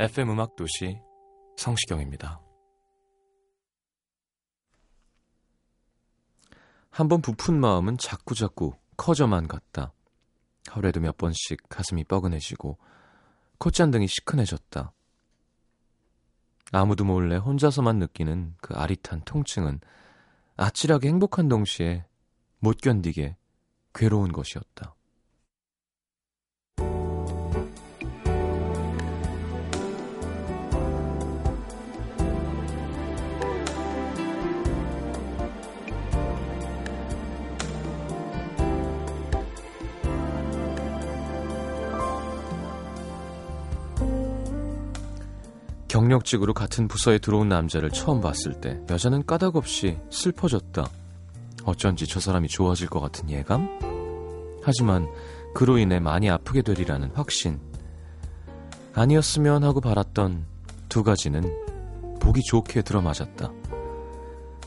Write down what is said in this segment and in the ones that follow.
FM 음악 도시 성시경입니다. 한번 부푼 마음은 자꾸자꾸 커져만 갔다. 하루에도 몇 번씩 가슴이 뻐근해지고 콧잔등이 시큰해졌다. 아무도 몰래 혼자서만 느끼는 그 아릿한 통증은 아찔하게 행복한 동시에 못 견디게 괴로운 것이었다. 경력직으로 같은 부서에 들어온 남자를 처음 봤을 때 여자는 까닭없이 슬퍼졌다. 어쩐지 저 사람이 좋아질 것 같은 예감? 하지만 그로 인해 많이 아프게 되리라는 확신. 아니었으면 하고 바랐던 두 가지는 보기 좋게 들어맞았다.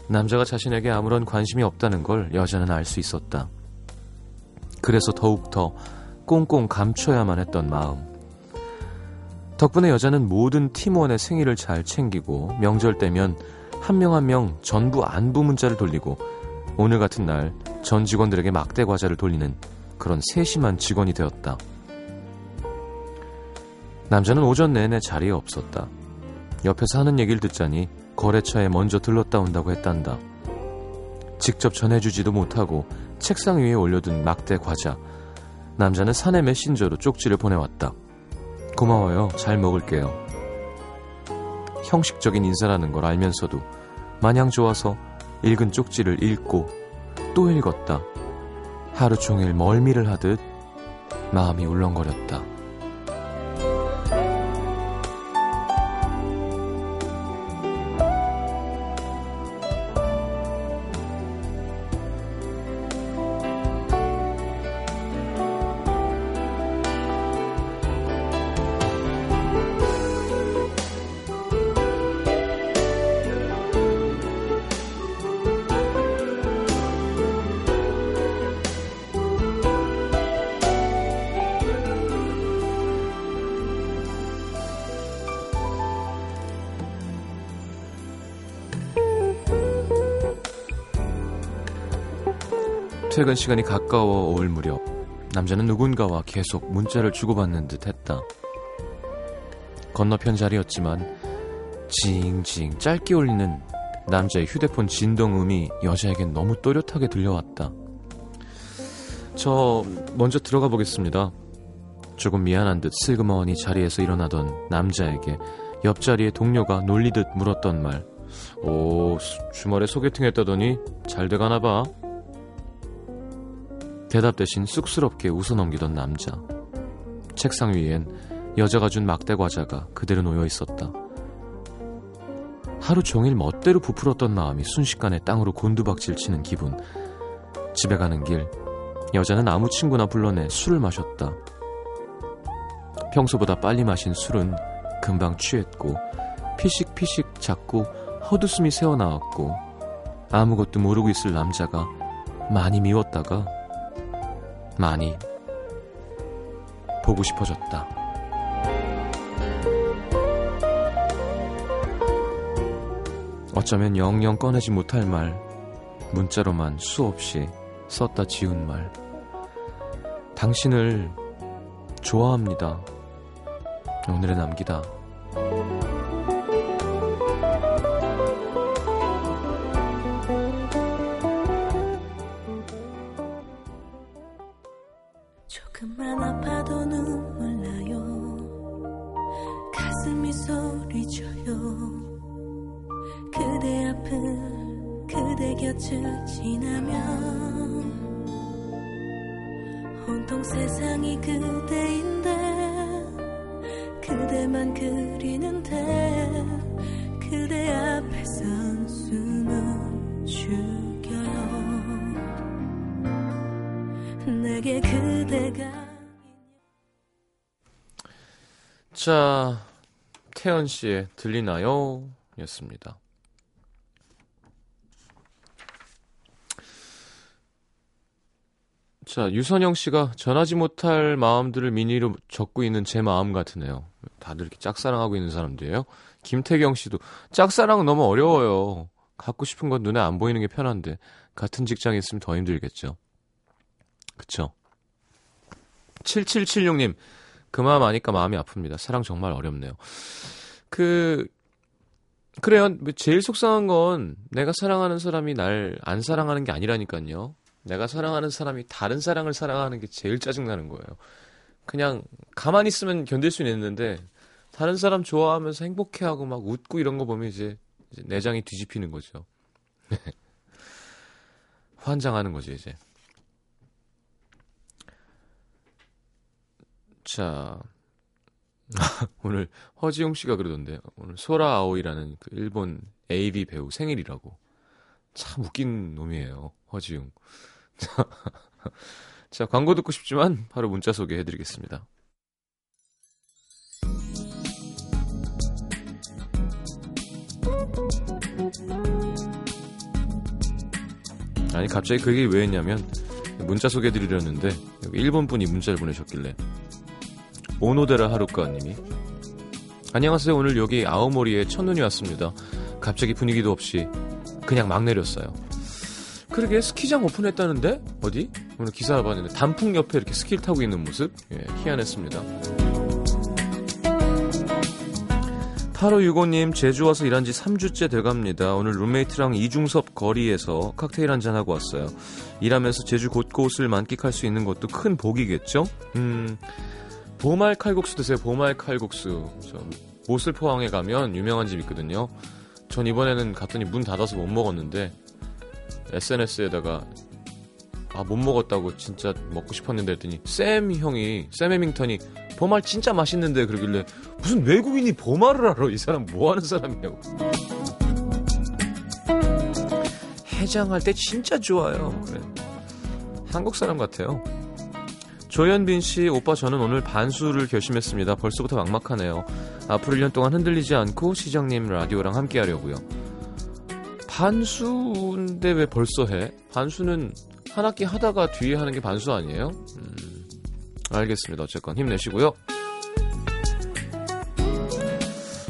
남자가 자신에게 아무런 관심이 없다는 걸 여자는 알 수 있었다. 그래서 더욱더 꽁꽁 감춰야만 했던 마음. 덕분에 여자는 모든 팀원의 생일을 잘 챙기고 명절 때면 한 명 한 명 전부 안부 문자를 돌리고 오늘 같은 날 전 직원들에게 막대 과자를 돌리는 그런 세심한 직원이 되었다. 남자는 오전 내내 자리에 없었다. 옆에서 하는 얘기를 듣자니 거래처에 먼저 들렀다 온다고 했단다. 직접 전해주지도 못하고 책상 위에 올려둔 막대 과자. 남자는 사내 메신저로 쪽지를 보내왔다. 고마워요. 잘 먹을게요. 형식적인 인사라는 걸 알면서도 마냥 좋아서 읽은 쪽지를 읽고 또 읽었다. 하루 종일 멀미를 하듯 마음이 울렁거렸다. 퇴근 시간이 가까워 올 무렵 남자는 누군가와 계속 문자를 주고받는 듯 했다. 건너편 자리였지만 징징 짧게 울리는 남자의 휴대폰 진동음이 여자에겐 너무 또렷하게 들려왔다. 저 먼저 들어가 보겠습니다. 조금 미안한 듯 슬그머니 자리에서 일어나던 남자에게 옆자리의 동료가 놀리듯 물었던 말. 오, 주말에 소개팅 했다더니 잘 돼가나 봐. 대답 대신 쑥스럽게 웃어넘기던 남자. 책상 위엔 여자가 준 막대 과자가 그대로 놓여 있었다. 하루 종일 멋대로 부풀었던 마음이 순식간에 땅으로 곤두박질 치는 기분. 집에 가는 길, 여자는 아무 친구나 불러내 술을 마셨다. 평소보다 빨리 마신 술은 금방 취했고, 피식피식 자꾸 헛웃음이 새어나왔고, 아무것도 모르고 있을 남자가 많이 미웠다가 많이 보고 싶어졌다. 어쩌면 영영 꺼내지 못할 말, 문자로만 수없이 썼다 지운 말. 당신을 좋아합니다. 오늘의 남기다. 곁을 지나면 온통 세상이 그대인데 그대만 그리는데 그대 앞에선 숨을 죽여요 내게 그대가 자, 태연 씨의 들리나요? 였습니다. 자, 유선영 씨가 전하지 못할 마음들을 미니로 적고 있는 제 마음 같으네요. 다들 이렇게 짝사랑하고 있는 사람들이에요. 김태경 씨도 짝사랑은 너무 어려워요. 갖고 싶은 건 눈에 안 보이는 게 편한데 같은 직장에 있으면 더 힘들겠죠. 그쵸? 7776님 그 마음 아니까 마음이 아픕니다. 사랑 정말 어렵네요. 그 그래요. 제일 속상한 건 내가 사랑하는 사람이 날 안 사랑하는 게 아니라니까요. 내가 사랑하는 사람이 다른 사랑을 사랑하는 게 제일 짜증나는 거예요. 그냥 가만히 있으면 견딜 수는 있는데 다른 사람 좋아하면서 행복해하고 막 웃고 이런 거 보면 이제, 이제 내장이 뒤집히는 거죠. 환장하는 거죠 이제. 자 오늘 허지용 씨가 그러던데 오늘 소라 아오이라는 그 일본 AV 배우 생일이라고 참 웃긴 놈이에요 허지용. 자, 광고 듣고 싶지만 바로 문자 소개해 드리겠습니다. 아니 갑자기 그 얘기 왜 했냐면 문자 소개해 드리려는데 여기 일본 분이 문자를 보내셨길래 오노데라 하루카 님이 안녕하세요. 오늘 여기 아오모리에 첫눈이 왔습니다. 갑자기 분위기도 없이 그냥 막 내렸어요 그러게 스키장 오픈했다는데 어디? 오늘 기사 봤는데 단풍 옆에 이렇게 스키를 타고 있는 모습 예, 희한했습니다. 8565님 제주 와서 일한 지 3주째 돼갑니다. 오늘 룸메이트랑 이중섭 거리에서 칵테일 한잔 하고 왔어요. 일하면서 제주 곳곳을 만끽할 수 있는 것도 큰 복이겠죠? 음, 보말 칼국수 드세요. 보말 칼국수. 저 모슬포항에 가면 유명한 집 있거든요. 전 이번에는 갔더니 문 닫아서 못 먹었는데 SNS에다가 아 못 먹었다고 진짜 먹고 싶었는데 했더니 샘 형이 샘 해밍턴이 보말 진짜 맛있는데 그러길래 무슨 외국인이 보말을 알아 이 사람 뭐 하는 사람이냐고 해장할 때 진짜 좋아요 그래 한국 사람 같아요 조현빈 씨, 오빠 저는 오늘 반수를 결심했습니다. 벌써부터 막막하네요. 앞으로 1년 동안 흔들리지 않고 시장님 라디오랑 함께 하려고요. 반수인데 왜 벌써 해? 반수는 한 학기 하다가 뒤에 하는 게 반수 아니에요? 음, 알겠습니다. 어쨌건 힘내시고요.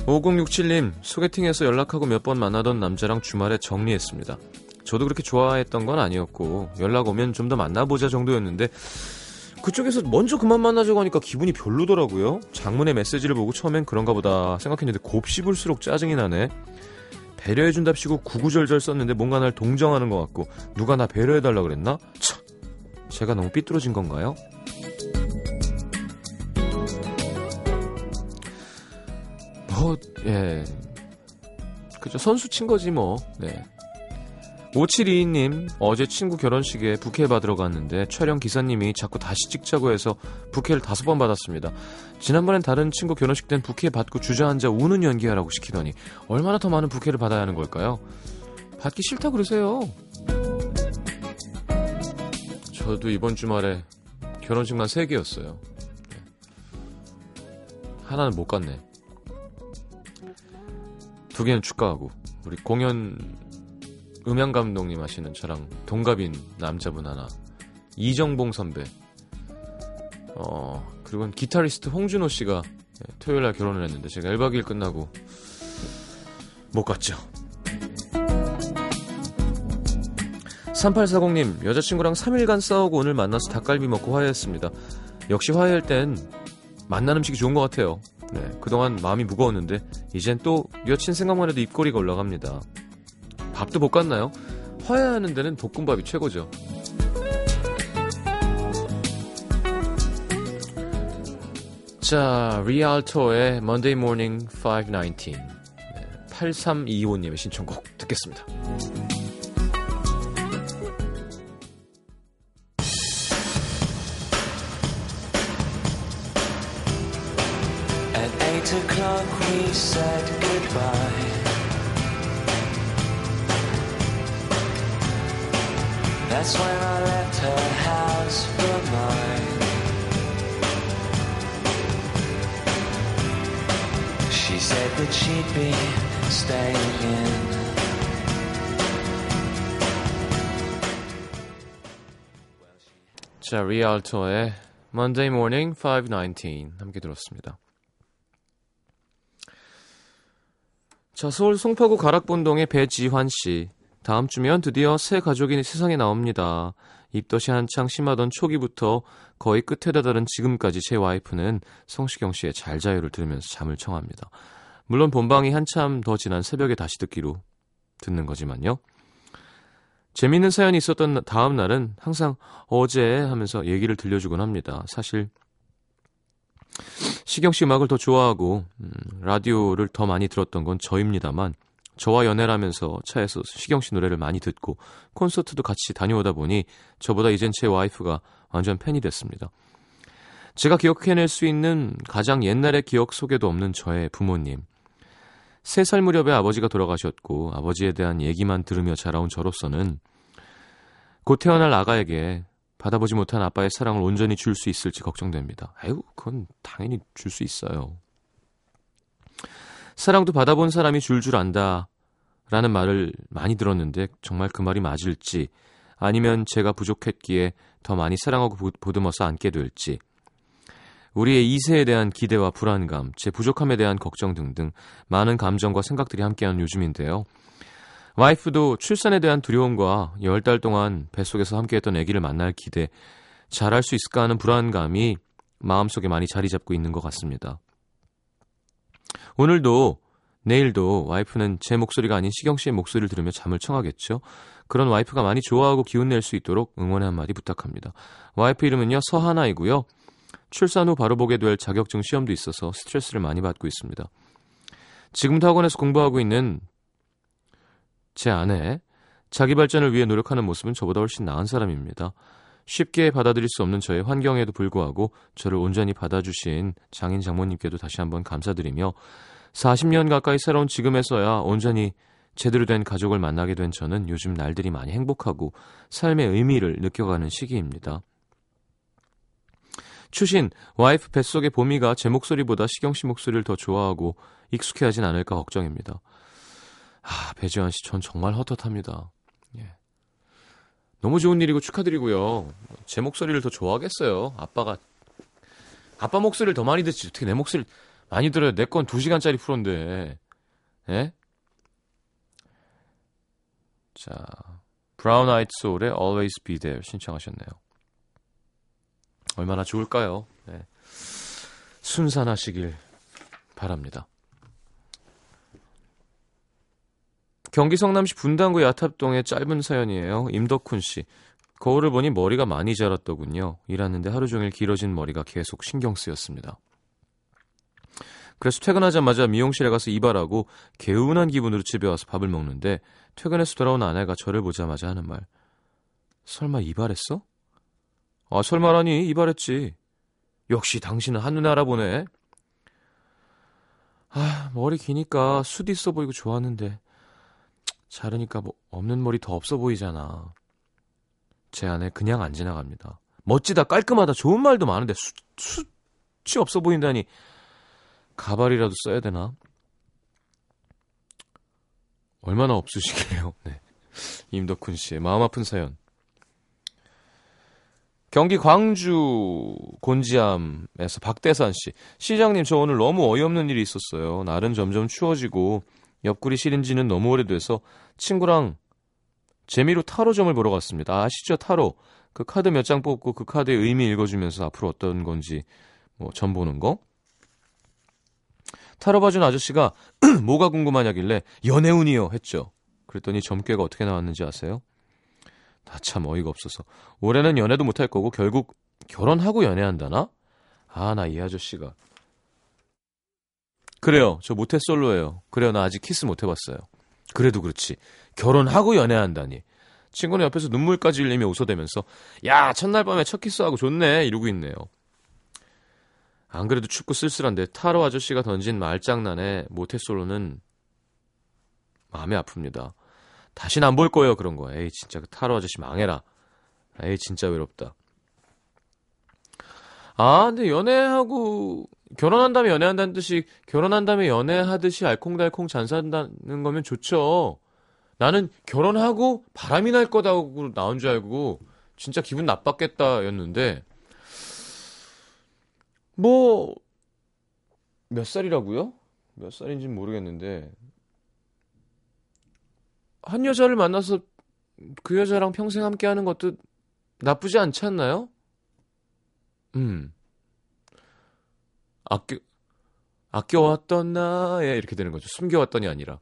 5067님, 소개팅에서 연락하고 몇 번 만나던 남자랑 주말에 정리했습니다. 저도 그렇게 좋아했던 건 아니었고, 연락 오면 좀 더 만나보자 정도였는데, 그쪽에서 먼저 그만 만나자고 하니까 기분이 별로더라고요. 장문의 메시지를 보고 처음엔 그런가 보다 생각했는데 곱씹을수록 짜증이 나네. 배려해준답시고 구구절절 썼는데 뭔가 날 동정하는 것 같고 누가 나 배려해달라 그랬나? 참, 제가 너무 삐뚤어진 건가요? 뭐, 예. 그죠. 선수 친 거지, 뭐. 네. 5722님, 어제 친구 결혼식에 부케 받으러 갔는데 촬영 기사님이 자꾸 다시 찍자고 해서 부케를 다섯 번 받았습니다. 지난번엔 다른 친구 결혼식 땐 부케 받고 주저앉아 우는 연기하라고 시키더니 얼마나 더 많은 부케를 받아야 하는 걸까요? 받기 싫다 그러세요. 저도 이번 주말에 결혼식만 3개였어요. 하나는 못 갔네. 두 개는 축가하고 우리 공연 음향 감독님 하시는 저랑 동갑인 남자분 하나 이정봉 선배. 어 그리고 기타리스트 홍준호 씨가 예, 토요일 날 결혼을 했는데 제가 1박 2일 끝나고 못 갔죠. 3840님 여자친구랑 3일간 싸우고 오늘 만나서 닭갈비 먹고 화해했습니다. 역시 화해할 땐 만난 음식이 좋은 것 같아요. 네, 그동안 마음이 무거웠는데 이젠 또 여친 생각만 해도 입꼬리가 올라갑니다 밥도 볶았나요? 화해하는 데는 볶음밥이 최고죠. 자, 리알토의 Monday Morning 519. 네, 8325님의 신청곡 듣겠습니다. At eight o'clock we said goodbye. That's when I left her house for mine. She said that she'd be staying in. 자, 리알토의 Monday Morning 519 함께 들었습니다. 자, 서울 송파구 가락본동의 배지환 씨. 다음 주면 드디어 새 가족이 세상에 나옵니다. 입덧이 한창 심하던 초기부터 거의 끝에 다다른 지금까지 제 와이프는 성시경 씨의 잘 자요를 들으면서 잠을 청합니다. 물론 본방이 한참 더 지난 새벽에 다시 듣기로 듣는 거지만요. 재밌는 사연이 있었던 다음 날은 항상 어제 하면서 얘기를 들려주곤 합니다. 사실 시경 씨 음악을 더 좋아하고 음, 라디오를 더 많이 들었던 건 저입니다만 저와 연애라면서 차에서 시경 씨 노래를 많이 듣고 콘서트도 같이 다녀오다 보니 저보다 이젠 제 와이프가 완전 팬이 됐습니다. 제가 기억해낼 수 있는 가장 옛날의 기억 속에도 없는 저의 부모님. 세 살 무렵에 아버지가 돌아가셨고 아버지에 대한 얘기만 들으며 자라온 저로서는 곧 태어날 아가에게 받아보지 못한 아빠의 사랑을 온전히 줄 수 있을지 걱정됩니다. 아유, 그건 당연히 줄 수 있어요. 사랑도 받아본 사람이 줄줄 안다. 라는 말을 많이 들었는데 정말 그 말이 맞을지 아니면 제가 부족했기에 더 많이 사랑하고 보듬어서 안게 될지 우리의 이세에 대한 기대와 불안감, 제 부족함에 대한 걱정 등등 많은 감정과 생각들이 함께하는 요즘인데요. 와이프도 출산에 대한 두려움과 열달 동안 뱃속에서 함께했던 아기를 만날 기대, 잘할 수 있을까 하는 불안감이 마음속에 많이 자리 잡고 있는 것 같습니다. 오늘도 내일도 와이프는 제 목소리가 아닌 시경 씨의 목소리를 들으며 잠을 청하겠죠. 그런 와이프가 많이 좋아하고 기운 낼 수 있도록 응원의 한마디 부탁합니다. 와이프 이름은요 서하나이고요. 출산 후 바로 보게 될 자격증 시험도 있어서 스트레스를 많이 받고 있습니다. 지금도 학원에서 공부하고 있는 제 아내, 자기 발전을 위해 노력하는 모습은 저보다 훨씬 나은 사람입니다. 쉽게 받아들일 수 없는 저의 환경에도 불구하고 저를 온전히 받아주신 장인 장모님께도 다시 한번 감사드리며 40년 가까이 살아온 지금에서야 온전히 제대로 된 가족을 만나게 된 저는 요즘 날들이 많이 행복하고 삶의 의미를 느껴가는 시기입니다. 추신, 와이프 뱃속의 보미가 제 목소리보다 시경 씨 목소리를 더 좋아하고 익숙해하진 않을까 걱정입니다. 아, 배지환 씨, 전 정말 헛헛합니다. 예. 너무 좋은 일이고 축하드리고요. 제 목소리를 더 좋아하겠어요. 아빠가 아빠 목소리를 더 많이 듣지. 어떻게 내 목소리 많이 들어요. 내 건 2시간짜리 프로인데. 예? 자, 브라운 아이트 소울의 Always Be There 신청하셨네요. 얼마나 좋을까요? 네. 순산하시길 바랍니다. 경기 성남시 분당구 야탑동의 짧은 사연이에요. 임덕훈 씨. 거울을 보니 머리가 많이 자랐더군요. 일하는데 하루 종일 길어진 머리가 계속 신경 쓰였습니다. 그래서 퇴근하자마자 미용실에 가서 이발하고 개운한 기분으로 집에 와서 밥을 먹는데 퇴근해서 돌아온 아내가 저를 보자마자 하는 말. 설마 이발했어? 아, 설마라니 이발했지. 역시 당신은 한눈에 알아보네. 아, 머리 기니까 숱 있어 보이고 좋았는데 자르니까 뭐 없는 머리 더 없어 보이잖아. 제 안에 그냥 안 지나갑니다. 멋지다, 깔끔하다, 좋은 말도 많은데 수, 숱이 없어 보인다니 가발이라도 써야 되나? 얼마나 없으시게요. 네. 임덕훈 씨의 마음 아픈 사연. 경기 광주 곤지암에서 박대산 씨. 시장님, 저 오늘 너무 어이없는 일이 있었어요. 날은 점점 추워지고 옆구리 시린 지는 너무 오래돼서 친구랑 재미로 타로점을 보러 갔습니다. 아시죠? 타로. 그 카드 몇 장 뽑고 그 카드의 의미 읽어주면서 앞으로 어떤 건지 뭐 점 보는 거. 타로 봐준 아저씨가 뭐가 궁금하냐길래 연애운이요 했죠. 그랬더니 점괘가 어떻게 나왔는지 아세요? 나 참 어이가 없어서 올해는 연애도 못할 거고 결국 결혼하고 연애한다나? 아 나 이 아저씨가 그래요. 저 모태솔로예요. 그래요. 나 아직 키스 못 해봤어요. 그래도 그렇지. 결혼하고 연애한다니. 친구는 옆에서 눈물까지 흘리며 웃어대면서 야 첫날 밤에 첫 키스하고 좋네 이러고 있네요. 안 그래도 춥고 쓸쓸한데 타로 아저씨가 던진 말장난에 모태솔로는 마음이 아픕니다. 다신 안 볼 거예요 그런 거. 에이 진짜 그 타로 아저씨 망해라. 에이 진짜 외롭다. 아 근데 연애하고 결혼한 다음에 연애한다는 뜻이 결혼한 다음에 연애하듯이 알콩달콩 잘 산다는 거면 좋죠. 나는 결혼하고 바람이 날 거다고 나온 줄 알고 진짜 기분 나빴겠다였는데 뭐 몇 살이라고요? 몇 살인지는 모르겠는데 한 여자를 만나서 그 여자랑 평생 함께 하는 것도 나쁘지 않지 않나요? 음. 아껴 아껴왔던 나에 이렇게 되는 거죠. 숨겨왔던이 아니라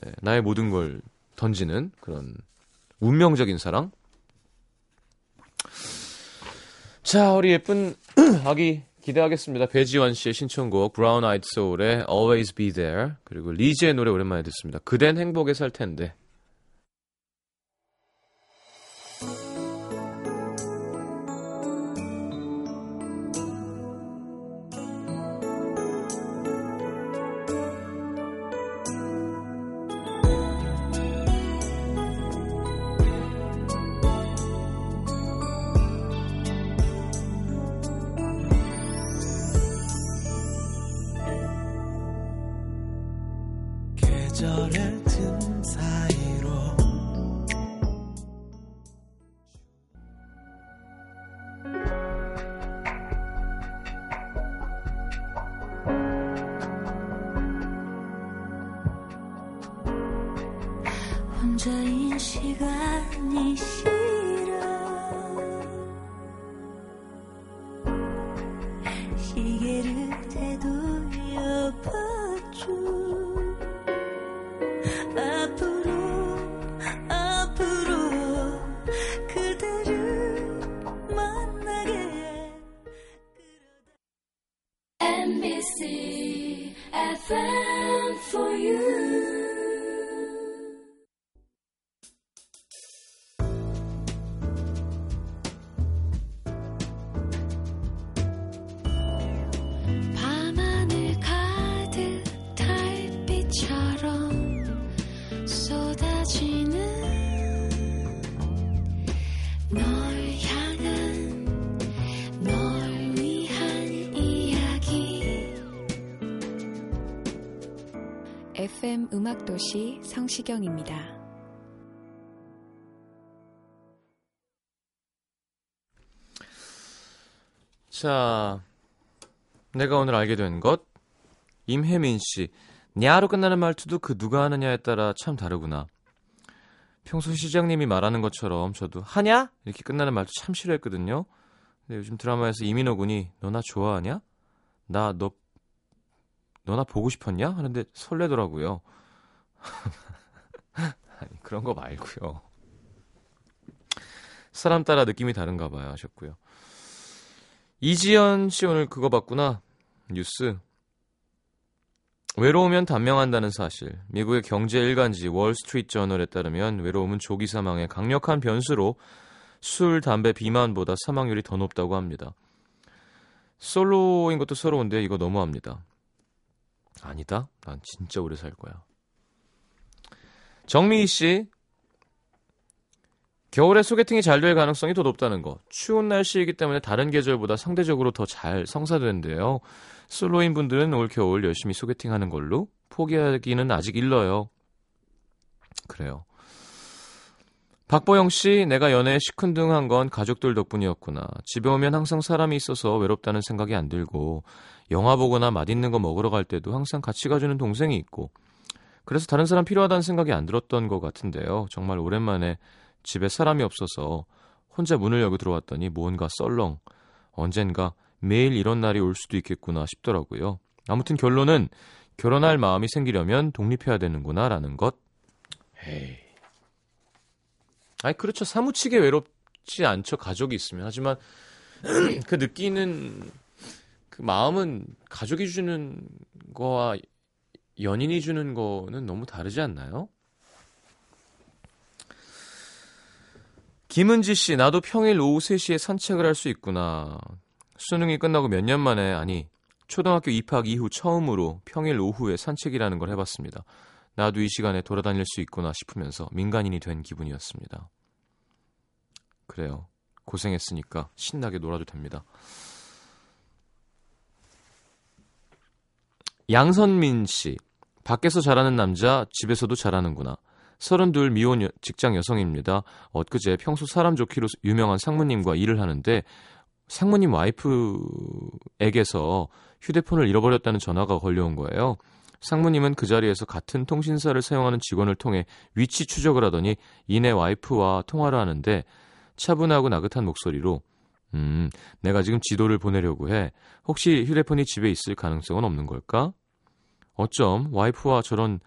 네, 나의 모든 걸 던지는 그런 운명적인 사랑. 자, 우리 예쁜 아기 기대하겠습니다. 배지원 씨의 신청곡 브라운 아이드 소울의 Always Be There 그리고 리즈의 노래 오랜만에 듣습니다. 그댄 행복에 살 텐데. 혼자인 시간이 FM 음악도시 성시경입니다. 자, 내가 오늘 알게 된 것. 임혜민 씨. 냐로 끝나는 말투도 그 누가 하느냐에 따라 참 다르구나. 평소 시장님이 말하는 것처럼 저도 하냐? 이렇게 끝나는 말투 참 싫어했거든요. 근데 요즘 드라마에서 이민호 군이 너 나 좋아하냐? 나 너 너 나 보고 싶었냐? 하는데 설레더라고요. 아니, 그런 거 말고요. 사람 따라 느낌이 다른가 봐요 하셨고요. 이지연 씨 오늘 그거 봤구나. 뉴스. 외로우면 단명한다는 사실. 미국의 경제 일간지 월스트리트 저널에 따르면 외로움은 조기 사망의 강력한 변수로 술, 담배, 비만보다 사망률이 더 높다고 합니다. 솔로인 것도 서러운데 이거 너무합니다. 아니다. 난 진짜 오래 살 거야. 정미희 씨. 겨울에 소개팅이 잘 될 가능성이 더 높다는 거. 추운 날씨이기 때문에 다른 계절보다 상대적으로 더 잘 성사되는데요. 솔로인 분들은 올 겨울 열심히 소개팅하는 걸로 포기하기는 아직 일러요. 그래요. 박보영 씨, 내가 연애에 시큰둥한 건 가족들 덕분이었구나. 집에 오면 항상 사람이 있어서 외롭다는 생각이 안 들고 영화 보거나 맛있는 거 먹으러 갈 때도 항상 같이 가주는 동생이 있고 그래서 다른 사람 필요하다는 생각이 안 들었던 것 같은데요. 정말 오랜만에 집에 사람이 없어서 혼자 문을 열고 들어왔더니 뭔가 썰렁. 언젠가 매일 이런 날이 올 수도 있겠구나 싶더라고요. 아무튼 결론은 결혼할 마음이 생기려면 독립해야 되는구나라는 것. 에이. 아니 그렇죠. 사무치게 외롭지 않죠. 가족이 있으면. 하지만 그 느끼는 그 마음은 가족이 주는 거와 연인이 주는 거는 너무 다르지 않나요? 김은지 씨, 나도 평일 오후 3시에 산책을 할 수 있구나. 수능이 끝나고 몇 년 만에, 아니, 초등학교 입학 이후 처음으로 평일 오후에 산책이라는 걸 해봤습니다. 나도 이 시간에 돌아다닐 수 있구나 싶으면서 민간인이 된 기분이었습니다. 그래요. 고생했으니까 신나게 놀아도 됩니다. 양선민 씨. 밖에서 잘하는 남자, 집에서도 잘하는구나. 32 미혼 여, 직장 여성입니다. 엊그제 평소 사람 좋기로 유명한 상무님과 일을 하는데 상무님 와이프에게서 휴대폰을 잃어버렸다는 전화가 걸려온 거예요. 상무님은 그 자리에서 같은 통신사를 사용하는 직원을 통해 위치 추적을 하더니 이내 와이프와 통화를 하는데 차분하고 나긋한 목소리로 음, 내가 지금 지도를 보내려고 해. 혹시 휴대폰이 집에 있을 가능성은 없는 걸까? 어쩜 와이프와 저런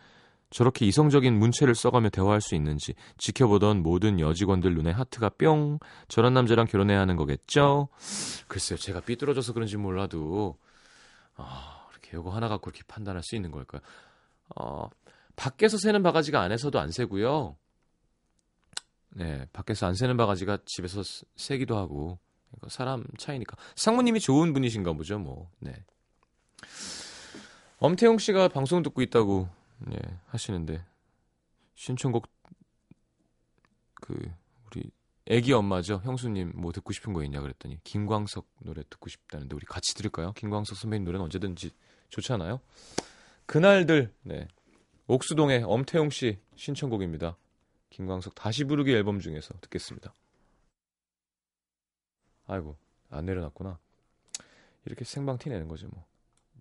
저렇게 이성적인 문체를 써가며 대화할 수 있는지 지켜보던 모든 여직원들 눈에 하트가 뿅 저런 남자랑 결혼해야 하는 거겠죠? 글쎄요 제가 삐뚤어져서 그런지 몰라도 아, 이렇게 요거 하나 갖고 이렇게 판단할 수 있는 걸까요? 어, 밖에서 새는 바가지가 안에서도 안 새고요. 네, 밖에서 안 새는 바가지가 집에서 새기도 하고 사람 차이니까 상무님이 좋은 분이신가 보죠, 뭐. 네. 엄태용 씨가 방송 듣고 있다고 예, 하시는데 신청곡 그 우리 애기 엄마죠 형수님 뭐 듣고 싶은 거 있냐 그랬더니 김광석 노래 듣고 싶다는데 우리 같이 들을까요? 김광석 선배님 노래는 언제든지 좋잖아요. 그날들 네 옥수동의 엄태용 씨 신청곡입니다. 김광석 다시 부르기 앨범 중에서 듣겠습니다. 아이고 안 내려놨구나. 이렇게 생방 티 내는 거죠 뭐.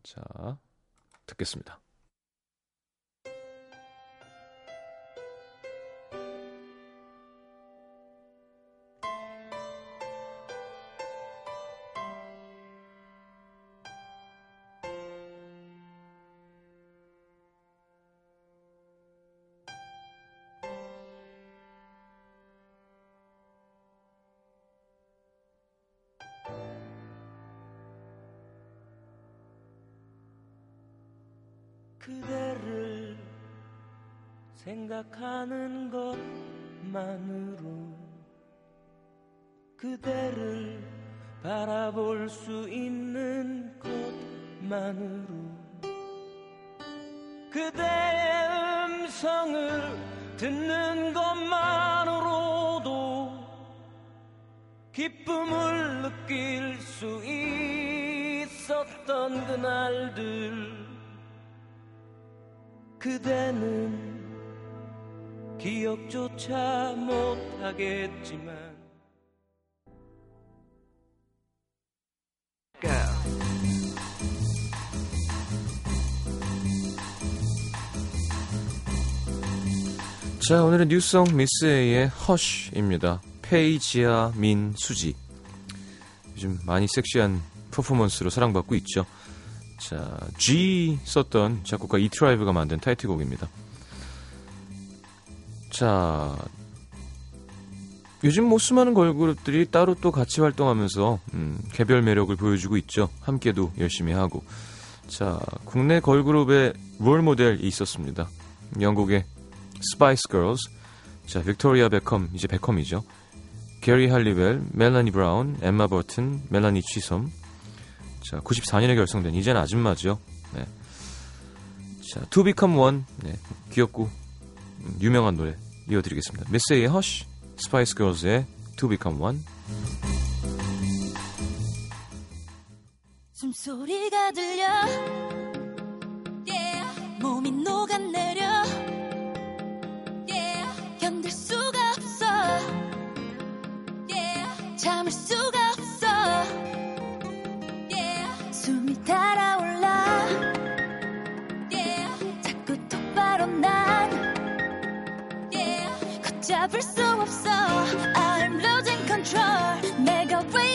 자 듣겠습니다. 그대를 생각하는 것만으로 그대를 바라볼 수 있는 것만으로 그대의 음성을 듣는 것만으로도 기쁨을 느낄 수 있었던 그날들 그대는 기억조차 못하겠지만 자, 오늘의 뉴스송 미스에의 허쉬입니다. 페이지아 민 수지. 요즘 많이 섹시한 퍼포먼스로 사랑받고 있죠. 자, Gee 썼던 작곡가 이트라이브가 만든 타이틀곡입니다. 자, 요즘 뭐 수많은 걸그룹들이 따로 또 같이 활동하면서 음, 개별 매력을 보여주고 있죠. 함께도 열심히 하고. 자, 국내 걸그룹의 롤 모델이 있었습니다. 영국의 스파이스 걸스, 자, 빅토리아 베컴, 이제 베컴이죠. 게리 할리웰, 멜라니 브라운, 엠마 버튼, 멜라니 치솜. 자, 94년에 결성된 이제는 아줌마죠. 네. 자, To Become One. 네, 귀엽고 음, 유명한 노래 이어드리겠습니다. 미스에이 Hush, 스파이스 걸즈의 To Become One. 숨소리가 들려 yeah. 몸이 녹아내려 yeah. 견딜 수가 없어 yeah. 참을 수가 잡을 수 없어 I'm losing control 내가 왜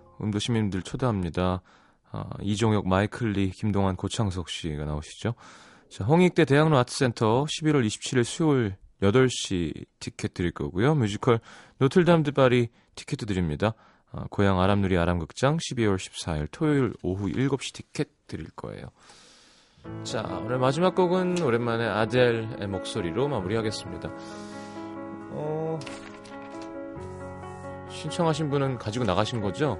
음도 시민들 초대합니다. 아, 이종혁, 마이클 리, 김동완, 고창석 씨가 나오시죠. 자, 홍익대 대학로 아트센터 11월 27일 수요일 8시 티켓 드릴 거고요. 뮤지컬 노틀담 드 파리 티켓도 드립니다. 아, 고양 아람누리 아람극장 12월 14일 토요일 오후 7시 티켓 드릴 거예요. 자, 오늘 마지막 곡은 오랜만에 아델의 목소리로 마무리하겠습니다. 어, 신청하신 분은 가지고 나가신 거죠?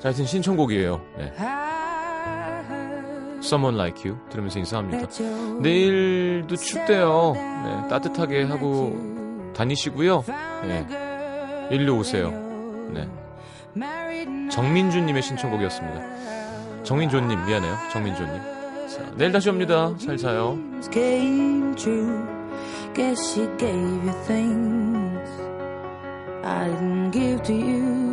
자, 하여튼 신청곡이에요. 네. Someone Like You 들으면서 인사합니다. 내일도 춥대요. 네, 따뜻하게 하고 다니시고요. 네, 일로 오세요. 네. 정민주님의 신청곡이었습니다. 정민조님 미안해요. 정민조님. 자, 내일 다시 옵니다. 잘 자요. Guess she gave you things I didn't give to you.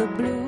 The blue.